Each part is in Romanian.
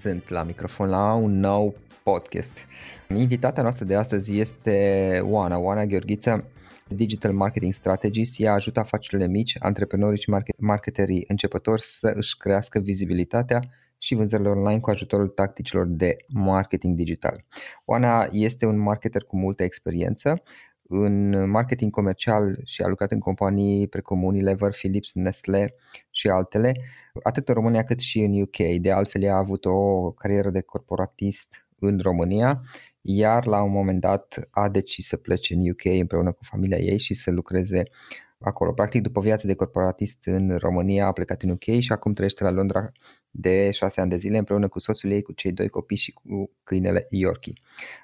sunt la microfon la un nou podcast. Invitata noastră de astăzi este Oana, Oana Gheorghiță, Digital Marketing Strategist. Ea ajută afacerile mici, antreprenorii și marketerii începători să își crească vizibilitatea și vânzările online cu ajutorul tacticilor de marketing digital. Oana este un marketer cu multă experiență, în marketing comercial și a lucrat în companii precum Unilever, Philips, Nestle și altele, atât în România cât și în UK. De altfel, ea a avut o carieră de corporatist în România, iar la un moment dat a decis să plece în UK împreună cu familia ei și să lucreze acolo. Practic, după viața de corporatist în România, a plecat în UK și acum trăiește la Londra de șase ani de zile împreună cu soțul ei, cu cei doi copii și cu câinele Yorkie.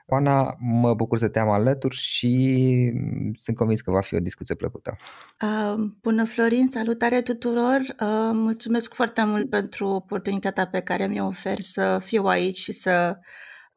Oana, mă bucur să te am alături și sunt convins că va fi o discuție plăcută. Uh, bună Florin, salutare tuturor! Uh, mulțumesc foarte mult pentru oportunitatea pe care mi-o ofer să fiu aici și să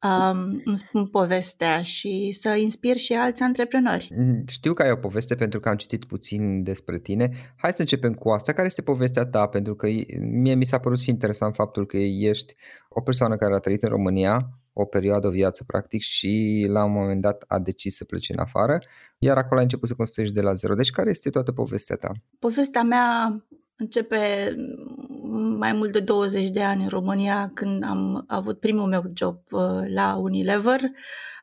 um, îmi spun povestea și să inspir și alți antreprenori. Mm, știu că ai o poveste pentru că am citit puțin despre tine. Hai să începem cu asta. Care este povestea ta? Pentru că mie mi s-a părut și interesant faptul că ești o persoană care a trăit în România o perioadă, o viață practic și la un moment dat a decis să plece în afară, iar acolo a început să construiești de la zero. Deci care este toată povestea ta? Povestea mea începe mai mult de 20 de ani în România când am avut primul meu job uh, la Unilever.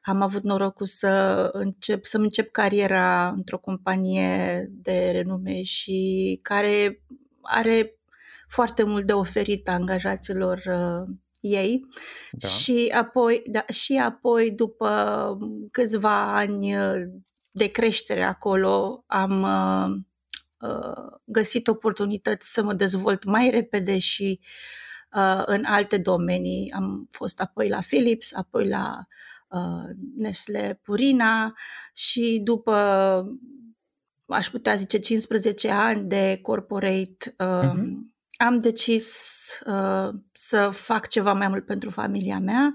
Am avut norocul să încep, să încep cariera într-o companie de renume și care are foarte mult de oferit angajaților uh, ei da. și apoi da, și apoi după câțiva ani uh, de creștere acolo am uh, Uh, găsit oportunități să mă dezvolt mai repede și uh, în alte domenii. Am fost apoi la Philips, apoi la uh, Nestle Purina și după aș putea zice 15 ani de corporate uh, uh-huh. am decis uh, să fac ceva mai mult pentru familia mea.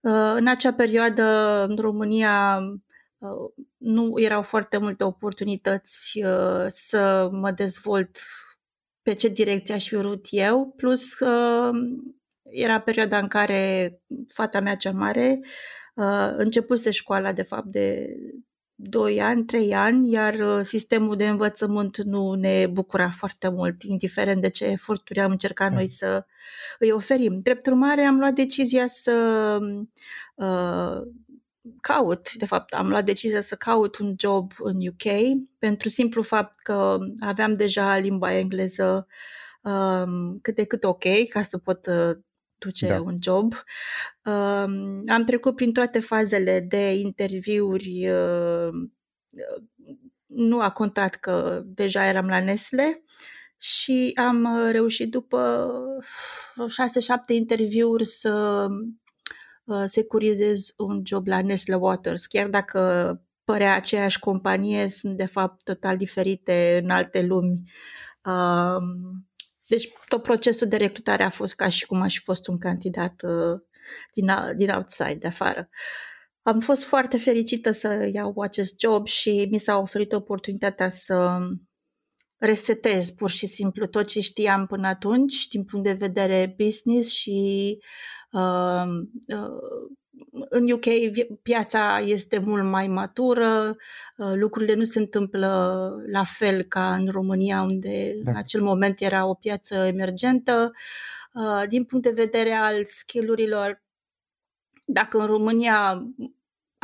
Uh, în acea perioadă în România Uh, nu erau foarte multe oportunități uh, să mă dezvolt pe ce direcție aș fi vrut eu, plus că era perioada în care fata mea cea mare uh, începuse școala de fapt de 2 ani, 3 ani, iar sistemul de învățământ nu ne bucura foarte mult, indiferent de ce eforturi am încercat da. noi să îi oferim. Drept urmare, am luat decizia să caut, de fapt am luat decizia să caut un job în UK pentru simplu fapt că aveam deja limba engleză um, cât de cât ok ca să pot uh, duce da. un job. Um, am trecut prin toate fazele de interviuri, uh, nu a contat că deja eram la Nestle și am reușit după 6-7 interviuri să Uh, securizez un job la Nestle Waters, chiar dacă părea aceeași companie, sunt de fapt total diferite în alte lumi. Um, deci tot procesul de recrutare a fost ca și cum aș fi fost un candidat uh, din, din outside, de afară. Am fost foarte fericită să iau acest job și mi s-a oferit oportunitatea să resetez pur și simplu tot ce știam până atunci din punct de vedere business și în UK piața este mult mai matură, lucrurile nu se întâmplă la fel ca în România, unde da. în acel moment era o piață emergentă. Din punct de vedere al skillurilor, dacă în România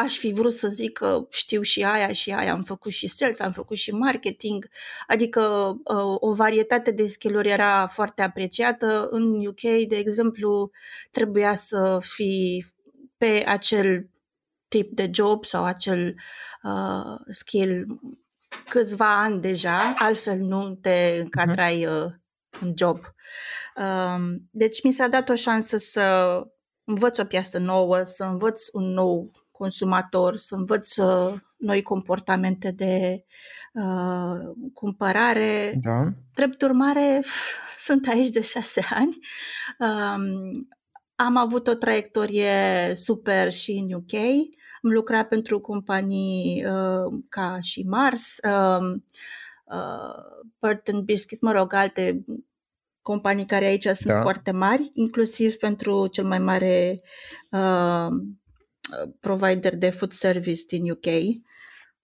aș fi vrut să zic că știu și aia și aia, am făcut și sales, am făcut și marketing, adică uh, o varietate de skill era foarte apreciată. În UK, de exemplu, trebuia să fii pe acel tip de job sau acel uh, skill câțiva ani deja, altfel nu te încadrai uh, în job. Um, deci mi s-a dat o șansă să învăț o piesă nouă, să învăț un nou consumator, să învăț uh, noi comportamente de uh, cumpărare. Da. Drept urmare, sunt aici de șase ani. Um, am avut o traiectorie super și în UK. Am lucrat pentru companii uh, ca și Mars, uh, uh, Burton Biscuits, mă rog, alte companii care aici sunt Da. foarte mari, inclusiv pentru cel mai mare uh, provider de food service din UK.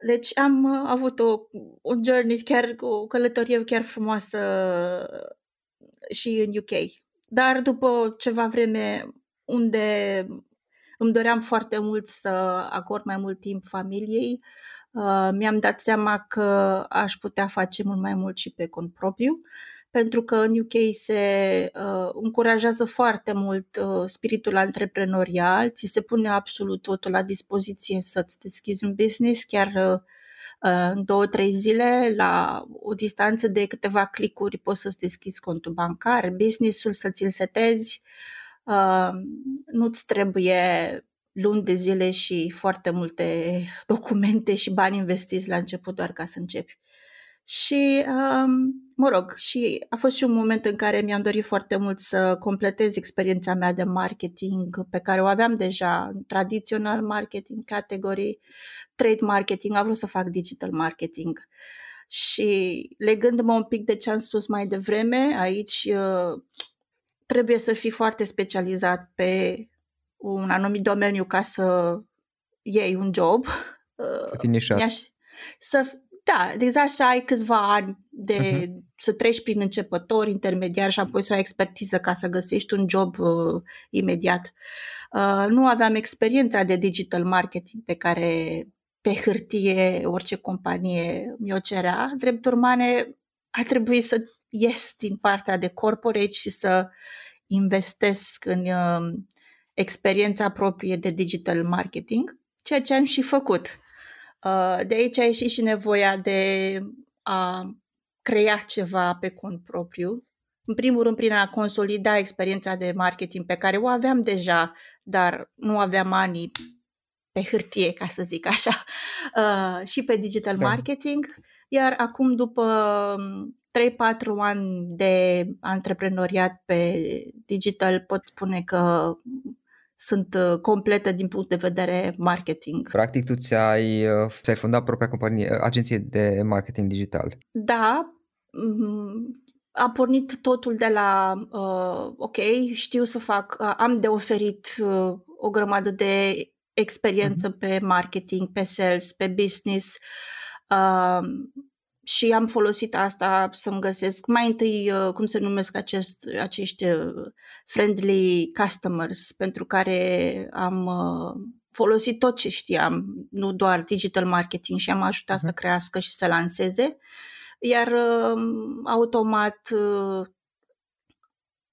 Deci am uh, avut o, un journey, chiar o călătorie chiar frumoasă și în UK. Dar după ceva vreme unde îmi doream foarte mult să acord mai mult timp familiei, uh, mi-am dat seama că aș putea face mult mai mult și pe cont propriu, pentru că în UK se uh, încurajează foarte mult uh, spiritul antreprenorial, ți se pune absolut totul la dispoziție să-ți deschizi un business, chiar uh, în două, trei zile, la o distanță de câteva clicuri, poți să-ți deschizi contul bancar, business-ul, să ți-l setezi. Uh, nu-ți trebuie luni de zile și foarte multe documente și bani investiți la început doar ca să începi. Și, um, mă rog, și a fost și un moment în care mi-am dorit foarte mult să completez experiența mea de marketing pe care o aveam deja, tradițional marketing, categorii, trade marketing, am vrut să fac digital marketing. Și legându-mă un pic de ce am spus mai devreme, aici uh, trebuie să fii foarte specializat pe un anumit domeniu ca să iei un job. Uh, Să fii nișat. mi-aș- Să, da, exact să ai câțiva ani de Mhm. să treci prin începători, intermediari și apoi să ai expertiză ca să găsești un job uh, imediat. Uh, nu aveam experiența de digital marketing pe care pe hârtie orice companie mi-o cerea. Drept urmare, a trebuit să ies din partea de corporate și să investesc în uh, experiența proprie de digital marketing, ceea ce am și făcut. Uh, de aici a ieșit și nevoia de a crea ceva pe cont propriu. În primul rând, prin a consolida experiența de marketing pe care o aveam deja, dar nu aveam ani pe hârtie, ca să zic așa, uh, și pe digital Da. marketing. Iar acum, după 3-4 ani de antreprenoriat pe digital, pot spune că sunt uh, completă din punct de vedere marketing. Practic tu ți-ai, uh, ți-ai fondat propria companie, uh, agenție de marketing digital. Da, mm, a pornit totul de la, uh, ok, știu să fac, uh, am de oferit uh, o grămadă de experiență pe marketing, pe sales, pe business uh, și am folosit asta să-mi găsesc mai întâi, uh, cum se numesc acest, acești uh, friendly customers, pentru care am uh, folosit tot ce știam, nu doar digital marketing și am ajutat să crească și să lanseze, iar uh, automat uh,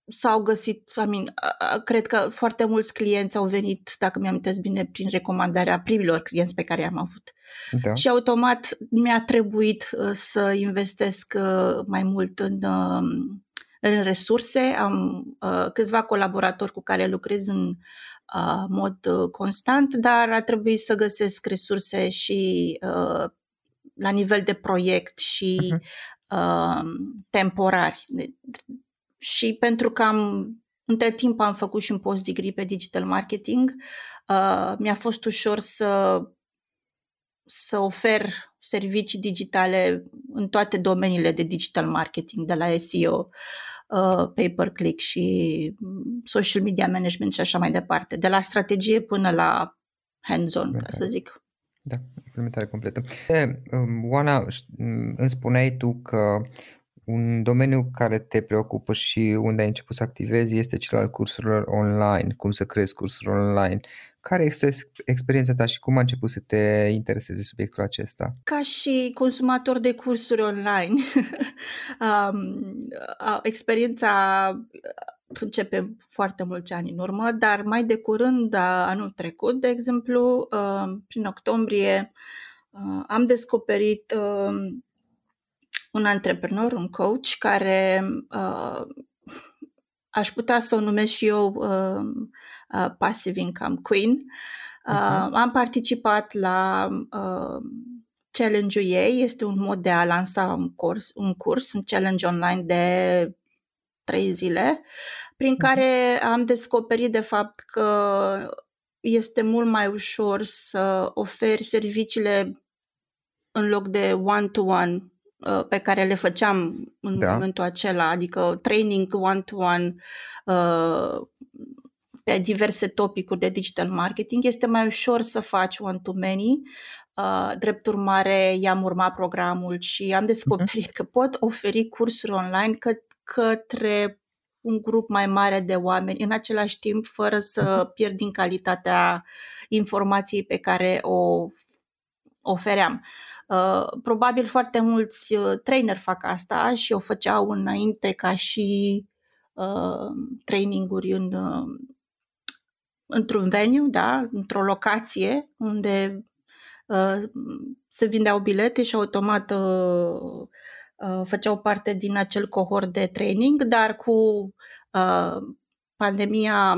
s-au găsit, I mean, uh, uh, cred că foarte mulți clienți au venit, dacă mi-am bine, prin recomandarea primilor clienți pe care i-am avut. Da. Și automat mi-a trebuit uh, să investesc uh, mai mult în, uh, în resurse. Am uh, câțiva colaboratori cu care lucrez în uh, mod uh, constant, dar a trebuit să găsesc resurse și uh, la nivel de proiect și Mhm. uh, temporari. De- Și pentru că am, între timp am făcut și un post-degree pe digital marketing, uh, mi-a fost ușor să să ofer servicii digitale în toate domeniile de digital marketing, de la SEO, uh, pay-per-click și mm, social media management și așa mai departe, de la strategie până la hands-on, ca să zic. Da, implementare completă. E, um, Oana, ș- m, îmi spuneai tu că Un domeniu care te preocupă și unde ai început să activezi este cel al cursurilor online, cum să creezi cursuri online. Care este experiența ta și cum a început să te intereseze subiectul acesta? Ca și consumator de cursuri online, um, experiența începe foarte mulți ani în urmă, dar mai de curând, anul trecut, de exemplu, prin octombrie, am descoperit un antreprenor, un coach, care aș putea să o numesc și eu Passive Income Queen. Uh-huh. Am participat la challenge-ul ei, este un mod de a lansa un curs, un curs, un challenge online de trei zile, prin mhm. care am descoperit de fapt că este mult mai ușor să oferi serviciile în loc de one-to-one uh, pe care le făceam în da. momentul acela, adică training one-to-one uh, pe diverse topicuri de digital marketing, este mai ușor să faci one-to-many. Uh, drept urmare, i-am urmat programul și am descoperit uh-huh. că pot oferi cursuri online că, către un grup mai mare de oameni, în același timp fără să uh-huh. pierd din calitatea informației pe care o ofeream. Uh, probabil foarte mulți uh, trainer fac asta și o făceau înainte ca și uh, traininguri în, uh, într-un venue, da? într-o locație unde uh, se vindeau bilete și automat uh, Uh, făceau parte din acel cohort de training, dar cu uh, pandemia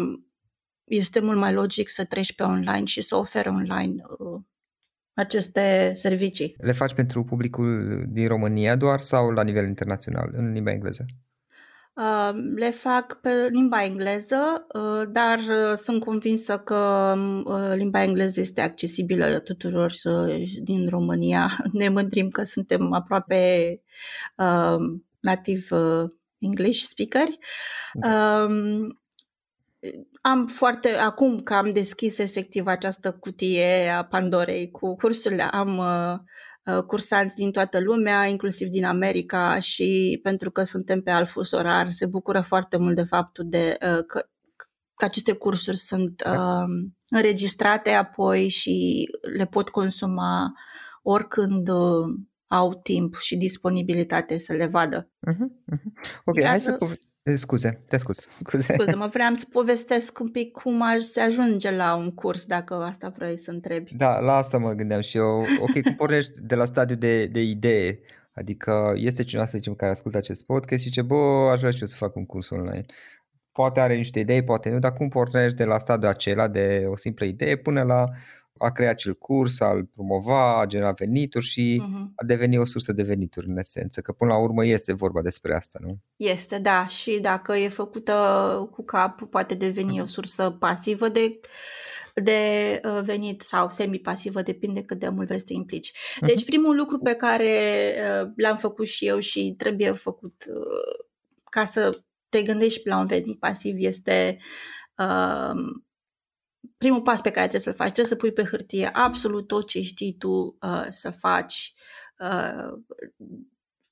este mult mai logic să treci pe online și să oferi online uh, aceste servicii. Le faci pentru publicul din România doar sau la nivel internațional, în limba engleză? Le fac pe limba engleză, uh, dar uh, sunt convinsă că uh, limba engleză este accesibilă tuturor din România. Ne mândrim că suntem aproape native English speakeri. Da. Um, am foarte, acum că am deschis efectiv această cutie a Pandorei cu cursurile, am Uh, cursanți din toată lumea, inclusiv din America și pentru că suntem pe alt fus orar, se bucură foarte mult de faptul de uh, că, că aceste cursuri sunt uh, înregistrate apoi și le pot consuma oricând uh, au timp și disponibilitate să le vadă. Uh-huh, uh-huh. Ok, Iar, hai să Eh, scuze, te scuz. Scuze. scuze, mă vreau să povestesc un pic cum aș se ajunge la un curs, dacă asta vrei să întrebi. Da, la asta mă gândeam și eu. Ok, cum pornești de la stadiu de, de idee? Adică este cineva, să zicem, care ascultă acest podcast și zice, bă, aș vrea și eu să fac un curs online. Poate are niște idei, poate nu, dar cum pornești de la stadiul acela de o simplă idee până la a crea acel curs, a-l promova, a genera venituri și uh-huh. a deveni o sursă de venituri în esență, că până la urmă este vorba despre asta, nu? Este, da, și dacă e făcută cu cap, poate deveni uh-huh. o sursă pasivă de de uh, venit sau semi-pasivă, depinde cât de mult vrei să te implici. Uh-huh. Deci primul lucru pe care uh, l-am făcut și eu și trebuie făcut uh, ca să te gândești la un venit pasiv este primul pas pe care trebuie să-l faci, trebuie să pui pe hârtie absolut tot ce știi tu uh, să faci uh,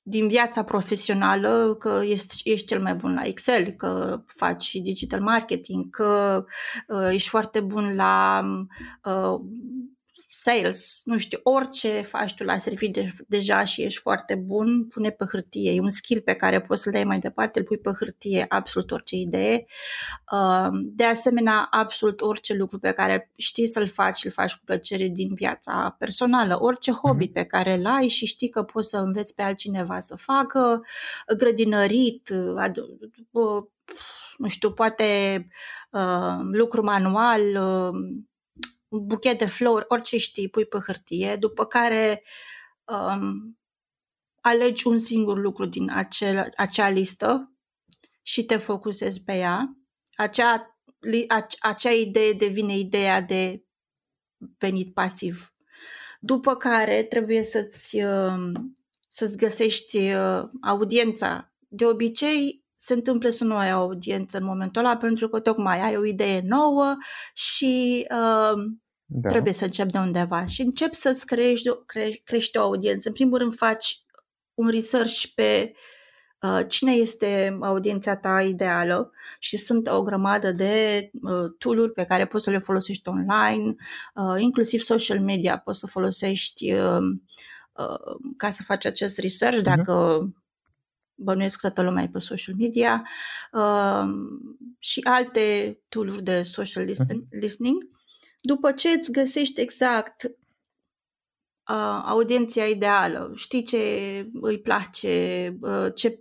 din viața profesională, că ești, ești cel mai bun la Excel, că faci digital marketing, că uh, ești foarte bun la uh, sales, nu știu, orice faci tu la serviciu de, deja și ești foarte bun, pune pe hârtie. E un skill pe care poți să-l dai mai departe, îl pui pe hârtie absolut orice idee. Um, de asemenea, absolut orice lucru pe care știi să-l faci, îl faci cu plăcere din viața personală. Orice mhm. hobby pe care îl ai și știi că poți să înveți pe altcineva să facă, grădinărit, nu știu, poate uh, lucru manual, uh, un buchet de flori, orice știi, pui pe hârtie, după care um, alegi un singur lucru din acel, acea listă și te focusezi pe ea. Acea, acea idee devine ideea de venit pasiv. După care trebuie să-ți, um, să-ți găsești uh, audiența. De obicei, se întâmplă să nu ai audiență în momentul ăla pentru că tocmai ai o idee nouă și uh, da. Trebuie să începi de undeva și începi să-ți crești, cre, crești o audiență. În primul rând faci un research pe uh, cine este audiența ta ideală și sunt o grămadă de uh, tool pe care poți să le folosești online, uh, inclusiv social media poți să folosești uh, uh, ca să faci acest research Mhm. dacă bănuiesc că toată lumea e pe social media uh, și alte tool de social listen- listening. După ce îți găsești exact uh, audienția ideală, știi ce îi place, uh, ce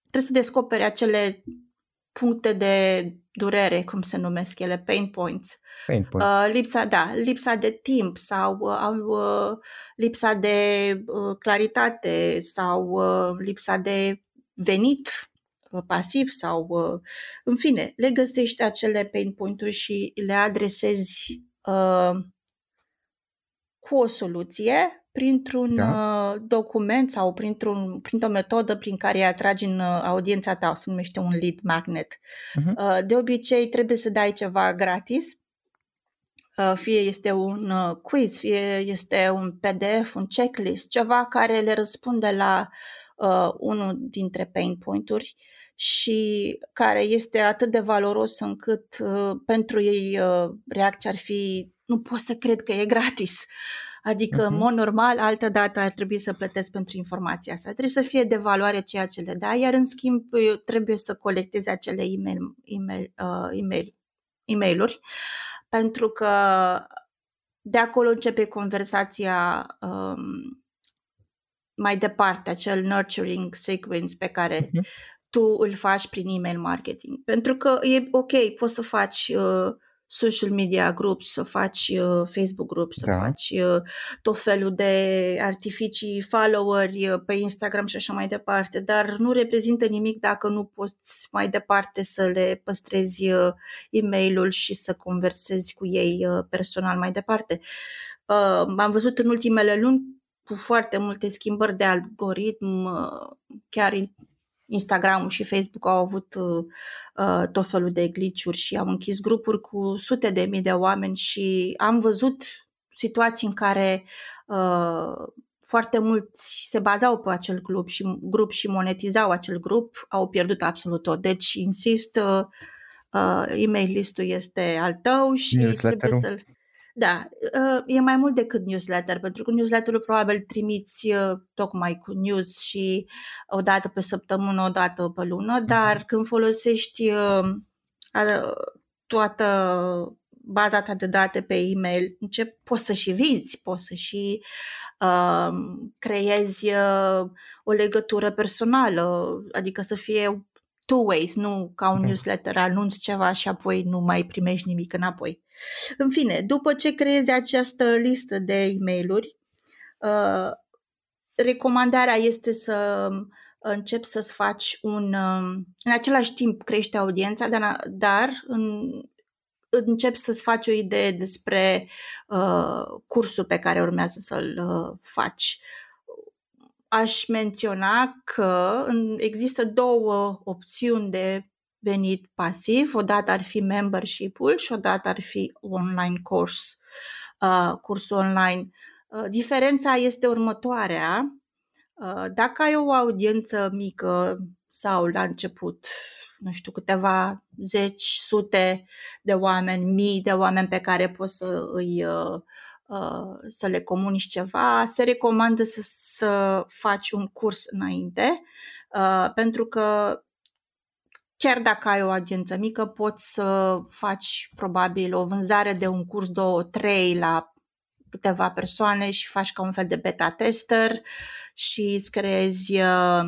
trebuie să descoperi acele puncte de durere, cum se numesc ele, pain points. Pain point. Uh, lipsa, da, lipsa de timp sau uh, au, uh, lipsa de uh, claritate sau uh, lipsa de venit uh, pasiv sau, uh, în fine, le găsești acele pain point-uri și le adresezi uh, cu o soluție printr-un Da. uh, document sau printr-un, printr-o metodă prin care îi atragi în uh, audiența ta, se numește un lead magnet. Mhm. Uh, De obicei trebuie să dai ceva gratis, Uh, fie este un uh, quiz, fie este un PDF, un checklist, ceva care le răspunde la uh, unul dintre pain point-uri și care este atât de valoros încât uh, pentru ei uh, reacția ar fi nu pot să cred că e gratis. Adică, în Mhm. mod normal, altă dată ar trebui să plătesc pentru informația asta. Trebuie să fie de valoare ceea ce le dai, iar în schimb uh, trebuie să colectezi acele e-mail, e-mail, uh, e-mail, e-mail-uri pentru că de acolo începe conversația um, mai departe, acel nurturing sequence pe care Mhm. Tu îl faci prin email marketing. Pentru că e ok, poți să faci uh, social media groups, să faci uh, Facebook groups, să Da. faci uh, tot felul de artificii, followeri uh, pe Instagram și așa mai departe, dar nu reprezintă nimic dacă nu poți mai departe să le păstrezi uh, e-mailul și să conversezi cu ei uh, personal mai departe. Uh, am văzut în ultimele luni cu foarte multe schimbări de algoritm, uh, chiar in- Instagram și Facebook au avut uh, uh, tot felul de glitch-uri și au închis grupuri cu sute de mii de oameni și am văzut situații în care uh, foarte mulți se bazau pe acel grup și, grup și monetizau acel grup, au pierdut absolut tot. Deci, insist, uh, uh, e-mail listul este al tău și trebuie Newsletter-ul? să-l... Da, uh, e mai mult decât newsletter, pentru că newsletterul probabil trimiți uh, tocmai cu news și o dată pe săptămână, o dată pe lună, dar când folosești uh, a- toată baza ta de date pe e-mail, încep, poți să și vinzi, poți să și uh, creezi uh, o legătură personală, adică să fie two ways, nu ca un Da. newsletter, anunți ceva și apoi nu mai primești nimic înapoi. În fine, după ce creezi această listă de e mail uh, recomandarea este să începi să-ți faci un... um, În același timp crește audiența, dar, dar în, începi să-ți faci o idee despre uh, cursul pe care urmează să-l uh, faci. Aș menționa că în- există două opțiuni de venit pasiv. O dată ar fi membership-ul și o dată ar fi online course, uh, cursul online. Uh, diferența este următoarea. Uh, dacă ai o audiență mică sau la început, nu știu, câteva zeci, sute de oameni, mii de oameni pe care poți să îi uh, uh, să le comunici ceva, se recomandă să, să faci un curs înainte, uh, pentru că chiar dacă ai o agență mică, poți să faci probabil o vânzare de un curs, două, trei la câteva persoane și faci ca un fel de beta tester și îți creezi uh,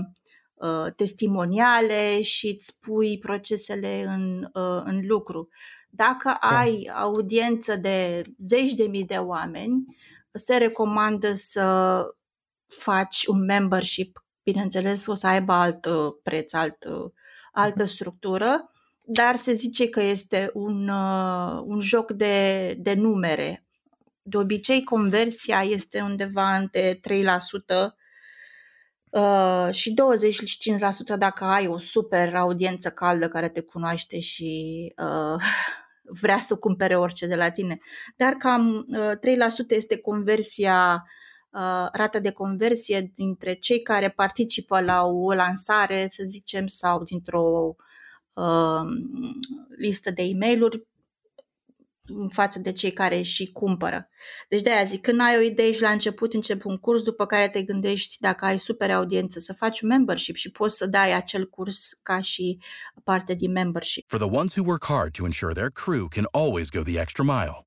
uh, testimoniale și îți pui procesele în, uh, în lucru. Dacă Da. ai audiență de zeci de mii de oameni, se recomandă să faci un membership. Bineînțeles, o să aibă alt uh, preț, alt, uh, altă structură, dar se zice că este un, uh, un joc de, de numere. De obicei, conversia este undeva între 3% uh, și 25% dacă ai o super audiență caldă care te cunoaște și uh, vrea să cumpere orice de la tine. Dar cam uh, 3% este conversia uh, rata de conversie dintre cei care participă la o lansare, să zicem, sau dintr-o uh, listă de e mail în față de cei care și cumpără. Deci de aia zic, când ai o idee și la început începi un curs, după care te gândești dacă ai super audiență să faci un membership și poți să dai acel curs ca și parte din membership. For the ones who work hard to ensure their crew can always go the extra mile,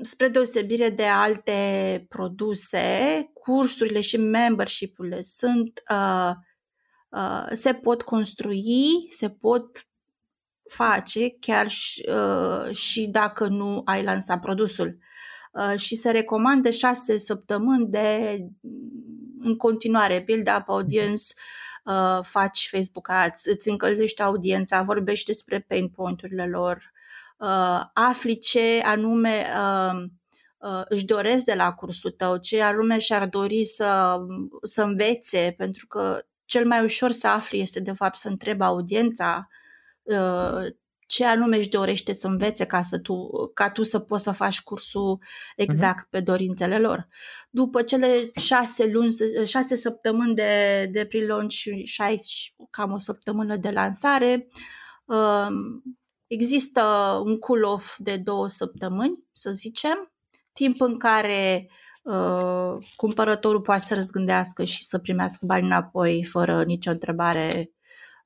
spre deosebire de alte produse, cursurile și membership-urile sunt, uh, uh, se pot construi, se pot face chiar și, uh, și dacă nu ai lansat produsul. Uh, și se recomandă șase săptămâni de în continuare build-up audience, uh, faci Facebook Ads, îți încălzești audiența, vorbești despre pain point-urile lor, uh, afli ce anume uh, uh, își doresc de la cursul tău, ce anume și-ar dori să, să învețe, pentru că cel mai ușor să afli este de fapt să întrebi audiența uh, ce anume își dorește să învețe ca, să tu, ca tu să poți să faci cursul exact uh-huh. pe dorințele lor. După cele șase luni, șase săptămâni de, de pre-launch și șase, cam o săptămână de lansare, uh, există un cool-off de două săptămâni, să zicem, timp în care uh, cumpărătorul poate să răzgândească și să primească bani înapoi fără nicio întrebare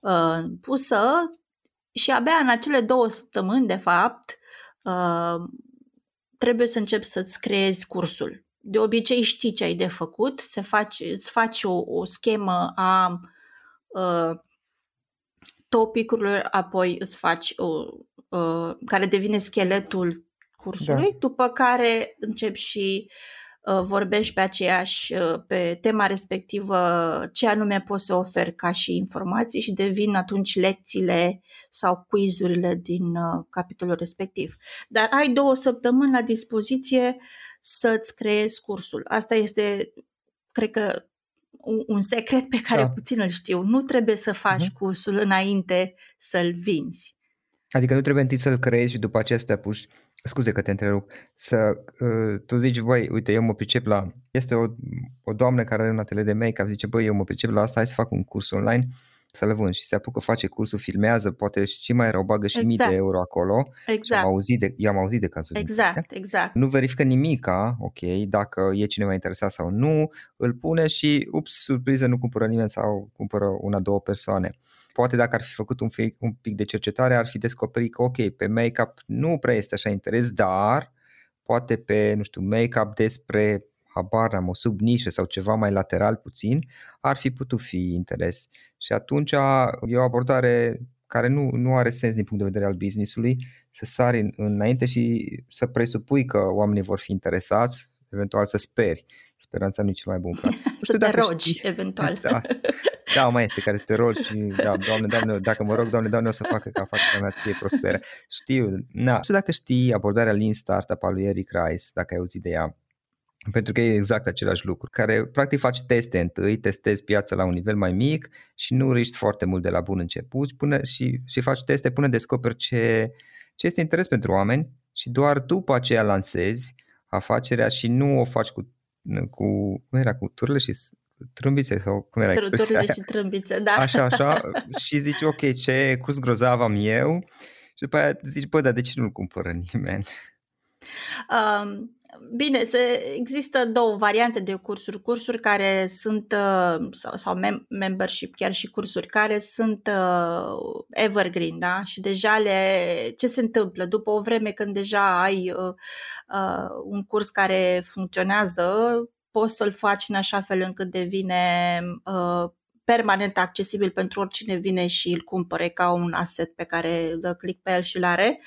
uh, pusă, și abia în acele două săptămâni, de fapt, uh, trebuie să începi să-ți creezi cursul. De obicei știi ce ai de făcut, se face, îți faci o, o schemă a uh, topicurilor, apoi îți faci o, uh, care devine scheletul cursului, da. după care începi și Uh, vorbești pe aceeași, uh, pe tema respectivă, ce anume poți să oferi ca și informații și devin atunci lecțiile sau quizurile din uh, capitolul respectiv. Dar ai două săptămâni la dispoziție să-ți creezi cursul. Asta este, cred că, un, un secret pe care da. puțin îl știu. Nu trebuie să faci uh-huh. cursul înainte să-l vinzi. Adică nu trebuie întâi să-l creezi și după aceea să te apuci, scuze că te întrerup, să uh, tu zici, băi, uite, eu mă pricep la, este o, o doamnă care are un atelier de make-up, zice, băi, eu mă pricep la asta, hai să fac un curs online să le vând și se apucă, face cursul, filmează, poate și mai rău, bagă și exact. mii de exact. euro acolo. Exact. Am auzit de, eu am auzit de cazuri. Exact, exact. Nu verifică nimica, ok, dacă e cineva interesat sau nu, îl pune și, ups, surpriză, nu cumpără nimeni sau cumpără una, două persoane. Poate dacă ar fi făcut un, pic, un pic de cercetare, ar fi descoperit că, ok, pe make-up nu prea este așa interes, dar poate pe, nu știu, make-up despre habar am, o subnișă sau ceva mai lateral puțin, ar fi putut fi interes. Și atunci e o abordare care nu, nu are sens din punct de vedere al businessului, să sari în, înainte și să presupui că oamenii vor fi interesați, eventual să speri. Speranța nu e cel mai bun plan. să te rogi, știi, eventual. Da, da, mai este care te rogi și, da, doamne, doamne, dacă mă rog, doamne, doamne, o să facă ca afacerea mea să fie prosperă. Știu, na, nu știu dacă știi abordarea Lean Startup a lui Eric Rice, dacă ai auzit de ea. Pentru că e exact același lucru, care practic faci teste întâi, testezi piața la un nivel mai mic și nu riști foarte mult de la bun început până și, și faci teste până descoperi ce, ce este interes pentru oameni și doar după aceea lansezi afacerea și nu o faci cu, cu cum era, cu turle și trâmbițe sau cum era expresia Turle și trâmbițe, da. Așa, așa și zici ok, ce curs grozav am eu și după aia zici bă, dar de ce nu-l cumpără nimeni? Um, Bine, se, există două variante de cursuri. Cursuri care sunt, uh, sau, sau mem- membership, chiar și cursuri care sunt uh, evergreen, da? Și deja le, ce se întâmplă? După o vreme când deja ai uh, uh, un curs care funcționează, poți să-l faci în așa fel încât devine uh, permanent accesibil pentru oricine vine și îl cumpere ca un asset pe care dă click pe el și l are. Uh,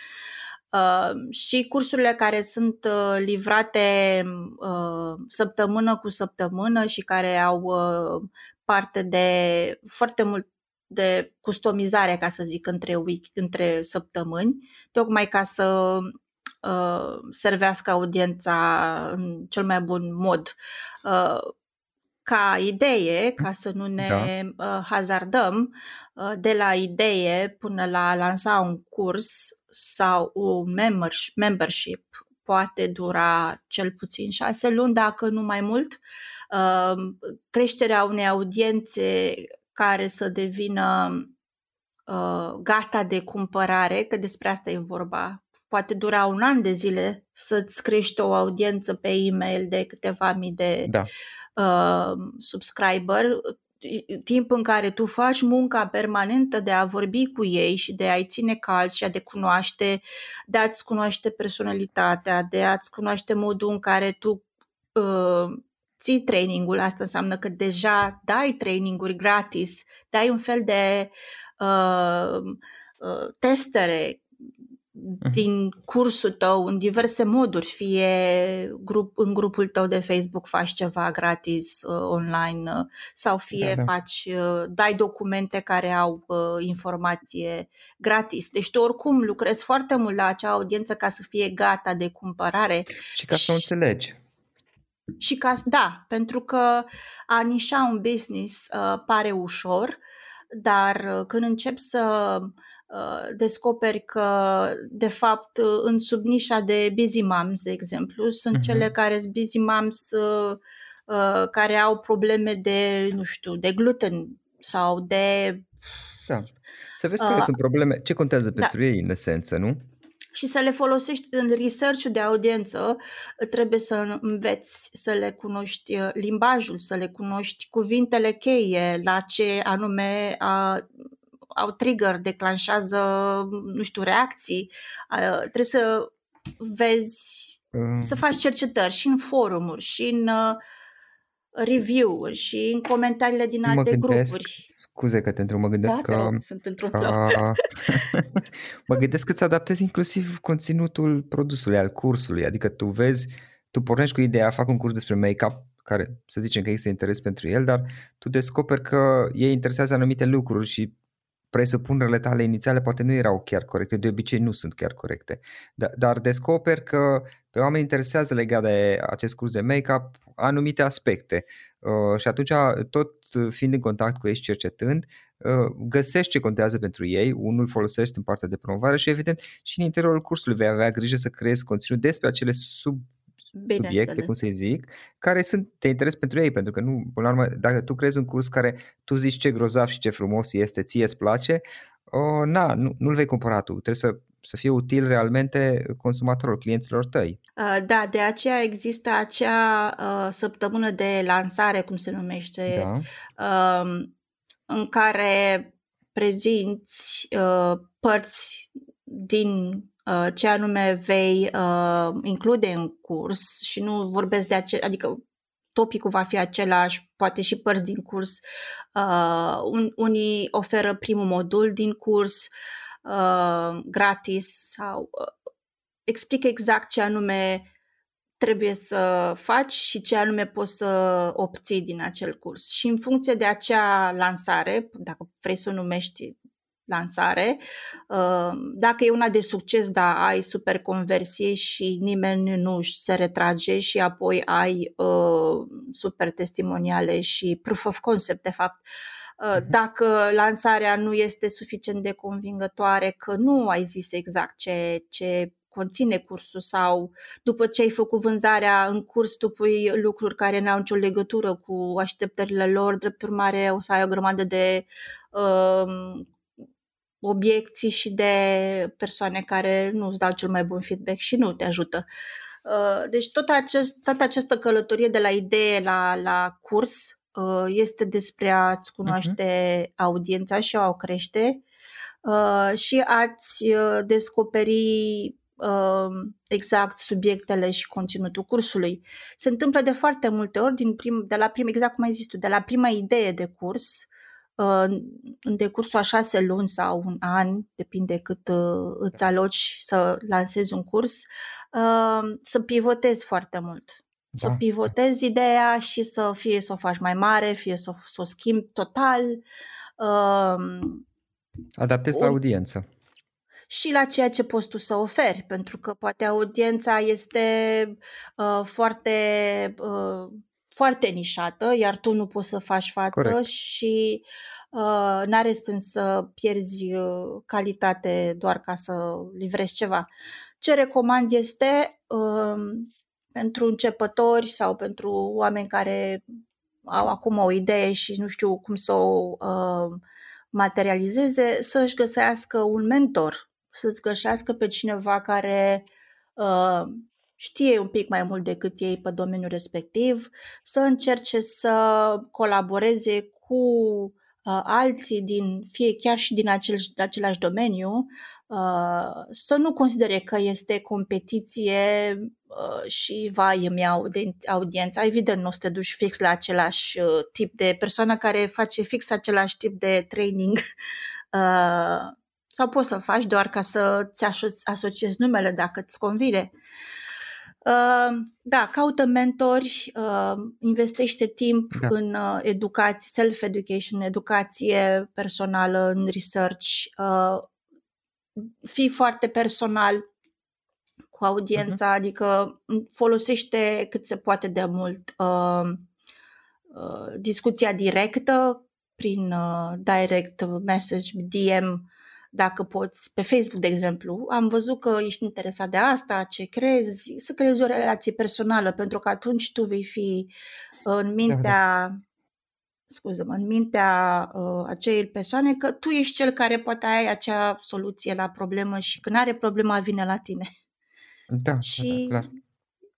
și cursurile care sunt uh, livrate uh, săptămână cu săptămână și care au uh, parte de foarte mult de customizare, ca să zic, între, week, între săptămâni, tocmai ca să uh, servească audiența în cel mai bun mod. Uh, ca idee, ca să nu ne da. uh, hazardăm, uh, de la idee până la a lansa un curs sau un membership poate dura cel puțin șase luni, dacă nu mai mult. Uh, creșterea unei audiențe care să devină uh, gata de cumpărare, că despre asta e vorba. Poate dura un an de zile să-ți crești o audiență pe e-mail de câteva mii de da. Uh, subscriber, timp în care tu faci munca permanentă de a vorbi cu ei și de a-i ține calți și a de cunoaște, de a-ți cunoaște personalitatea, de a-ți cunoaște modul în care tu uh, ții trainingul, asta înseamnă că deja dai traininguri gratis, dai un fel de uh, uh, testere mhm. Din cursul tău în diverse moduri, fie grup, în grupul tău de Facebook faci ceva gratis uh, online uh, sau fie da, da. faci, uh, dai documente care au uh, informație gratis. Deci tu oricum lucrezi foarte mult la acea audiență ca să fie gata de cumpărare. Și ca să o înțelegi. Și ca, da, pentru că a nișa un business uh, pare ușor, dar uh, când începi să uh, descoperi că, de fapt, uh, în subnișa de busy moms, de exemplu, sunt uh-huh. cele care sunt busy moms uh, uh, care au probleme de, nu știu, de gluten sau de... Da. Să vezi care uh, sunt probleme, ce contează da. pentru ei, în esență, nu? și să le folosești în research de audiență, trebuie să înveți să le cunoști uh, limbajul, să le cunoști cuvintele cheie, la ce anume a, au trigger, declanșează, nu știu, reacții. A, trebuie să vezi, uh. să faci cercetări și în forumuri și în uh, review-uri și în comentariile din alte mă gândesc, grupuri. Scuze că te întreb, mă gândesc da, că... Rog, sunt într-un flow. mă gândesc că îți adaptezi inclusiv conținutul produsului, al cursului, adică tu vezi, tu pornești cu ideea, fac un curs despre make-up, care să zicem că există interes pentru el, dar tu descoperi că ei interesează anumite lucruri și presupunerile tale inițiale poate nu erau chiar corecte, de obicei nu sunt chiar corecte, dar, dar descoperi că pe oameni interesează legat de acest curs de make-up anumite aspecte. Uh, și atunci tot fiind în contact cu ei și cercetând, uh, găsești ce contează pentru ei, unul folosești în partea de promovare și evident și în interiorul cursului vei avea grijă să creezi conținut despre acele sub Bine subiecte, cum să zic, care sunt de interes pentru ei, pentru că nu, până la urmă, dacă tu crezi un curs care tu zici ce grozav și ce frumos este, ție îți place, o, na, nu, nu-l vei cumpăra tu, trebuie să să fie util realmente consumatorilor, clienților tăi. Da, de aceea există acea uh, săptămână de lansare, cum se numește, da. uh, în care prezinți uh, părți din Uh, ce anume vei uh, include în curs și nu vorbesc de ace- adică topicul va fi același, poate și părți din curs. Uh, un, unii oferă primul modul din curs uh, gratis sau uh, explică exact ce anume trebuie să faci și ce anume poți să obții din acel curs. Și în funcție de acea lansare, dacă vrei să o numești lansare. Uh, dacă e una de succes, da, ai super conversie și nimeni nu se retrage și apoi ai uh, super testimoniale și proof of concept, de fapt. Uh, mhm. Dacă lansarea nu este suficient de convingătoare, că nu ai zis exact ce, ce conține cursul sau după ce ai făcut vânzarea în curs tu pui lucruri care n-au nicio legătură cu așteptările lor, drept urmare o să ai o grămadă de uh, obiecții și de persoane care nu îți dau cel mai bun feedback și nu te ajută. Uh, deci tot acest, toată această călătorie de la idee la, la curs uh, este despre a-ți cunoaște uh-huh. audiența și a o crește uh, și a-ți descoperi exact subiectele și conținutul cursului. Se întâmplă de foarte multe ori din prim, de la prim, exact cum ai zis tu, de la prima idee de curs uh, în decursul a șase luni sau un an, depinde cât uh, îți aloci să lansezi un curs, uh, să pivotezi foarte mult. Da. Să pivotezi ideea și să fie să o faci mai mare, fie să o, să o schimbi total. Adaptezi la audiență și la ceea ce poți tu să oferi, pentru că poate audiența este uh, foarte, uh, foarte nișată, iar tu nu poți să faci față Corect. și uh, n-are sens să pierzi uh, calitate doar ca să livrezi ceva. Ce recomand este uh, pentru începători sau pentru oameni care au acum o idee și nu știu cum să o uh, materializeze, să-și găsească un mentor să-ți găsească pe cineva care uh, știe un pic mai mult decât ei pe domeniul respectiv, să încerce să colaboreze cu uh, alții din, fie chiar și din acel, același domeniu, uh, să nu considere că este competiție uh, și vai îmi iau de audiența. Evident, nu o să te duci fix la același uh, tip de persoană care face fix același tip de training uh, sau poți să faci doar ca să-ți asociezi numele dacă îți convine. Uh, da, caută mentori, uh, investește timp da. în uh, educație, self-education, educație personală, în research, fii foarte personal cu audiența, uh-huh. adică folosește cât se poate de mult discuția directă prin direct message, DM, dacă poți, pe Facebook, de exemplu, am văzut că ești interesat de asta, ce crezi, să creezi o relație personală, pentru că atunci tu vei fi în mintea, da, da. scuză-mă, în mintea uh, acelei persoane că tu ești cel care poate ai acea soluție la problemă și când are problema vine la tine. Da, și, da, clar.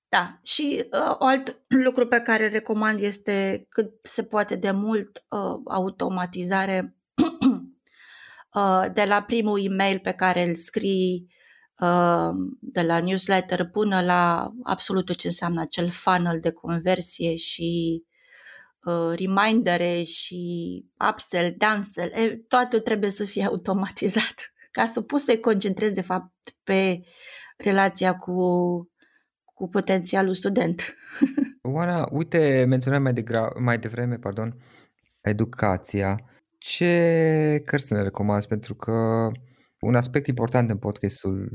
Da, și uh, alt lucru pe care recomand este cât se poate de mult uh, automatizare Uh, de la primul e-mail pe care îl scrii uh, de la newsletter până la absolut tot ce înseamnă acel funnel de conversie și uh, remindere și upsell, downsell, totul trebuie să fie automatizat ca să poți să te concentrezi de fapt pe relația cu, cu potențialul student. Oana, uite, menționam mai, degra- mai devreme, pardon, educația ce cărți să ne recomanzi? Pentru că un aspect important în podcastul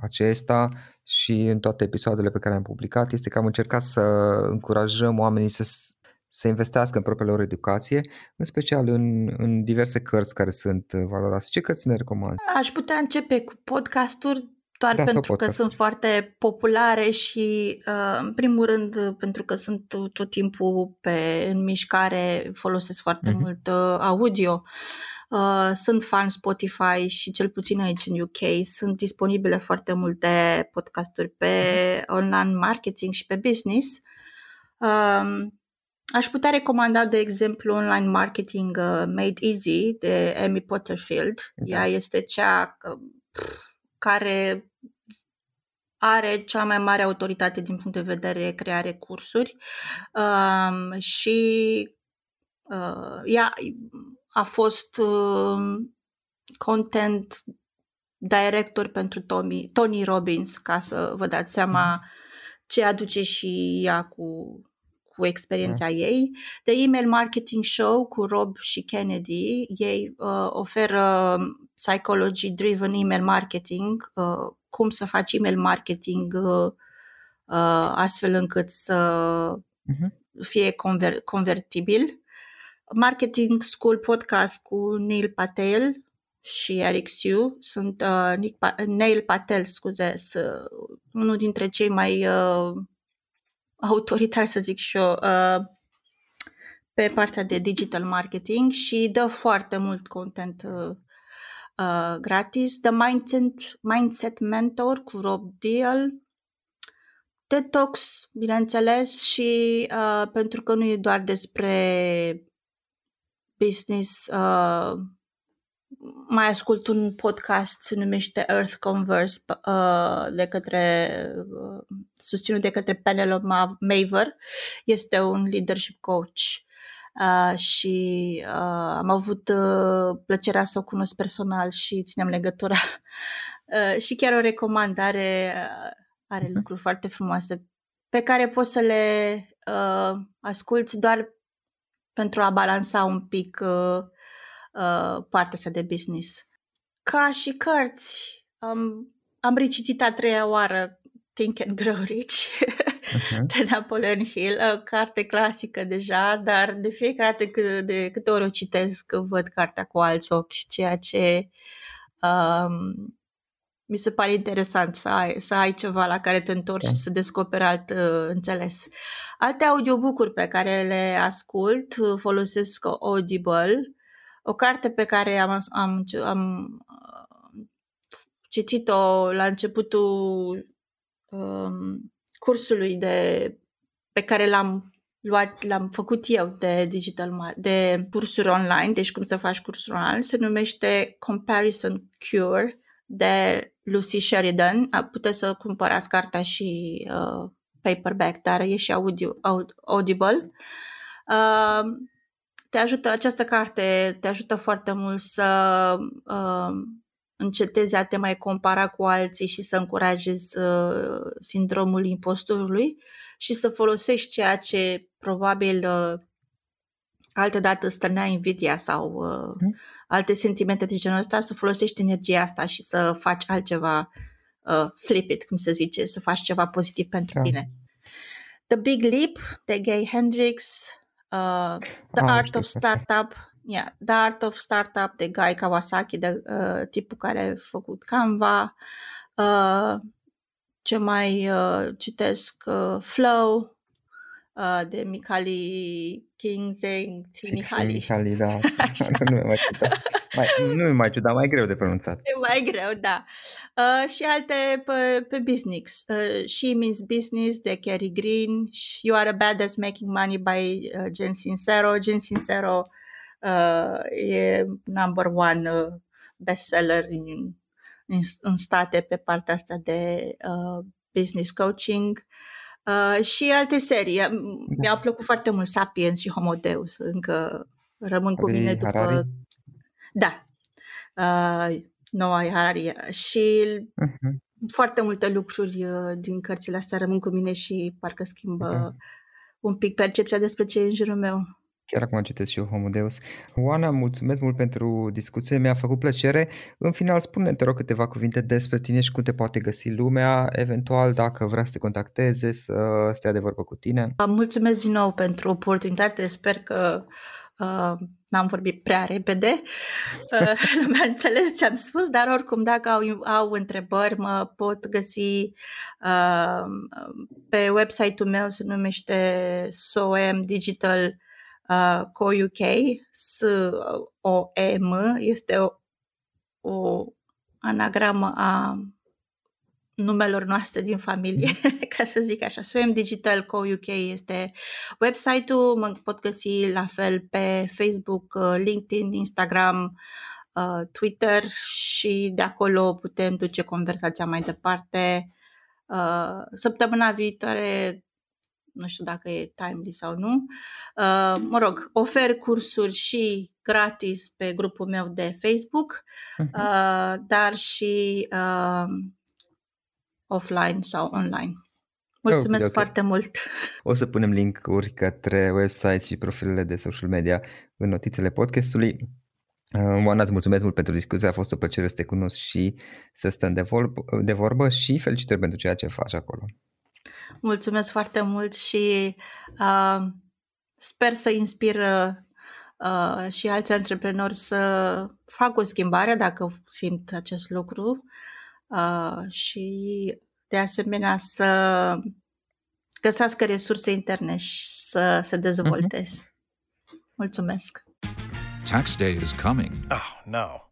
acesta și în toate episoadele pe care am publicat este că am încercat să încurajăm oamenii să, să investească în propriile lor educație, în special în, în diverse cărți care sunt valoroase. Ce cărți ne recomand? Aș putea începe cu podcasturi doar da, pentru că sunt foarte populare și, uh, în primul rând, pentru că sunt tot timpul pe, în mișcare, folosesc foarte uh-huh. mult uh, audio. Uh, sunt fan Spotify și cel puțin aici în UK sunt disponibile foarte multe podcasturi pe uh-huh. online marketing și pe business. Uh, aș putea recomanda, de exemplu, online marketing uh, Made Easy de Amy Potterfield. Da. Ea este cea uh, care are cea mai mare autoritate din punct de vedere creare cursuri um, și uh, ea a fost uh, content director pentru Tommy, Tony Robbins, ca să vă dați seama mm. ce aduce și ea cu, cu experiența mm. ei. The Email Marketing Show cu Rob și Kennedy, ei uh, oferă psychology driven email marketing, uh, cum să faci email marketing uh, uh, astfel încât să uh-huh. fie conver- convertibil. Marketing School Podcast cu Neil Patel și Eric Siu sunt uh, Nick pa- Neil Patel, scuze, să, unul dintre cei mai uh, autoritari, să zic și eu, uh, pe partea de digital marketing și dă foarte mult content uh, uh, gratis, The Mindset, Mindset Mentor cu Rob Deal, TED Talks, bineînțeles, și uh, pentru că nu e doar despre business, uh, mai ascult un podcast, se numește Earth Converse, uh, de către, uh, susținut de către Penelope Maver. Este un leadership coach uh, și uh, am avut uh, plăcerea să o cunosc personal și ținem legătura. Uh, și chiar o recomandare, uh, are Mhm. lucruri foarte frumoase pe care poți să le uh, asculți doar pentru a balansa un pic uh, uh, partea asta de business. Ca și cărți, um, am recitit a treia oară Think and Grow Rich Mhm. de Napoleon Hill, o carte clasică deja, dar de fiecare dată cât, de câte ori o citesc, văd cartea cu alți ochi, ceea ce um, mi se pare interesant să ai, să ai ceva la care te întorci Da. și să descoperi alt uh, înțeles. Alte audiobook-uri pe care le ascult uh, folosesc Audible, o carte pe care am, am, am uh, citit-o la începutul um, cursului de, pe care l-am luat, l-am făcut eu de digital mar- de cursuri online, deci cum să faci cursuri online, se numește Comparison Cure de Lucy Sheridan. A, Puteți să cumpărați cartea și uh, paperback, dar e și audio, aud, audible. Uh, te ajută, această carte te ajută foarte mult să uh, încetezi a te mai compara cu alții și să încurajezi uh, sindromul impostorului și să folosești ceea ce probabil uh, altădată stănea invidia sau uh, Mhm. alte sentimente de genul ăsta, să folosești energia asta și să faci altceva, uh, flip it, cum se zice, să faci ceva pozitiv pentru Da. tine. The Big Leap de Gay Hendricks, uh, The Ah, Art știu of pe asta. Startup, yeah, The Art of Startup de Guy Kawasaki, de uh, tipul care a făcut Canva, uh, ce mai uh, citesc, uh, Flow, uh, de Mihaly Kingzeng, Mihaly. Mihali, da. nu mi mai ciudat. Mai, nu mi mai ciudat, mai greu de pronunțat. E mai greu, da. Uh, și alte pe, pe business. Uh, She Means Business de Carrie Green, You Are a Badass Making Money by uh, Jen Sincero. Jen Sincero uh, e number one uh, bestseller în, în, în state pe partea asta de uh, business coaching. Uh, și alte serii. Mi-au plăcut foarte mult Sapiens și Homo Deus. Încă rămân cu Lui mine după... Harari? Da. Uh, Noah Harari. Și Mhm. foarte multe lucruri uh, din cărțile astea rămân cu mine și parcă schimbă Da. un pic percepția despre ce e în jurul meu. Chiar acum citesc și eu Homo Deus. Oana, mulțumesc mult pentru discuție, mi-a făcut plăcere. În final, spune te rog câteva cuvinte despre tine și cum te poate găsi lumea, eventual dacă vrea să te contacteze, să stea de vorbă cu tine. Uh, Mulțumesc din nou pentru oportunitate. Sper că uh, n-am vorbit prea repede. Uh, lumea a înțeles ce am spus, dar oricum dacă au, au întrebări mă pot găsi uh, pe website-ul meu se numește SOM Digital uh, Co UK S-O-M este o, o anagramă a numelor noastre din familie, ca să zic așa. SOM Digital Co UK este website-ul, mă pot găsi la fel pe Facebook, uh, LinkedIn, Instagram, uh, Twitter și de acolo putem duce conversația mai departe. Uh, Săptămâna viitoare nu știu dacă e timely sau nu. Uh, mă rog, ofer cursuri și gratis pe grupul meu de Facebook, Mhm. uh, dar și uh, offline sau online. Mulțumesc ok. foarte mult! O să punem link-uri către website și profilele de social media în notițele podcastului. Uh, Oana, îți mulțumesc mult pentru discuție, a fost o plăcere să te cunosc și să stăm de, vorb, de vorbă și felicitări pentru ceea ce faci acolo. Mulțumesc foarte mult și uh, sper să inspir uh, și alți antreprenori să facă o schimbare dacă simt acest lucru uh, și de asemenea să găsească resurse interne și să se dezvolte. Mulțumesc! Tax day is coming. Oh, no.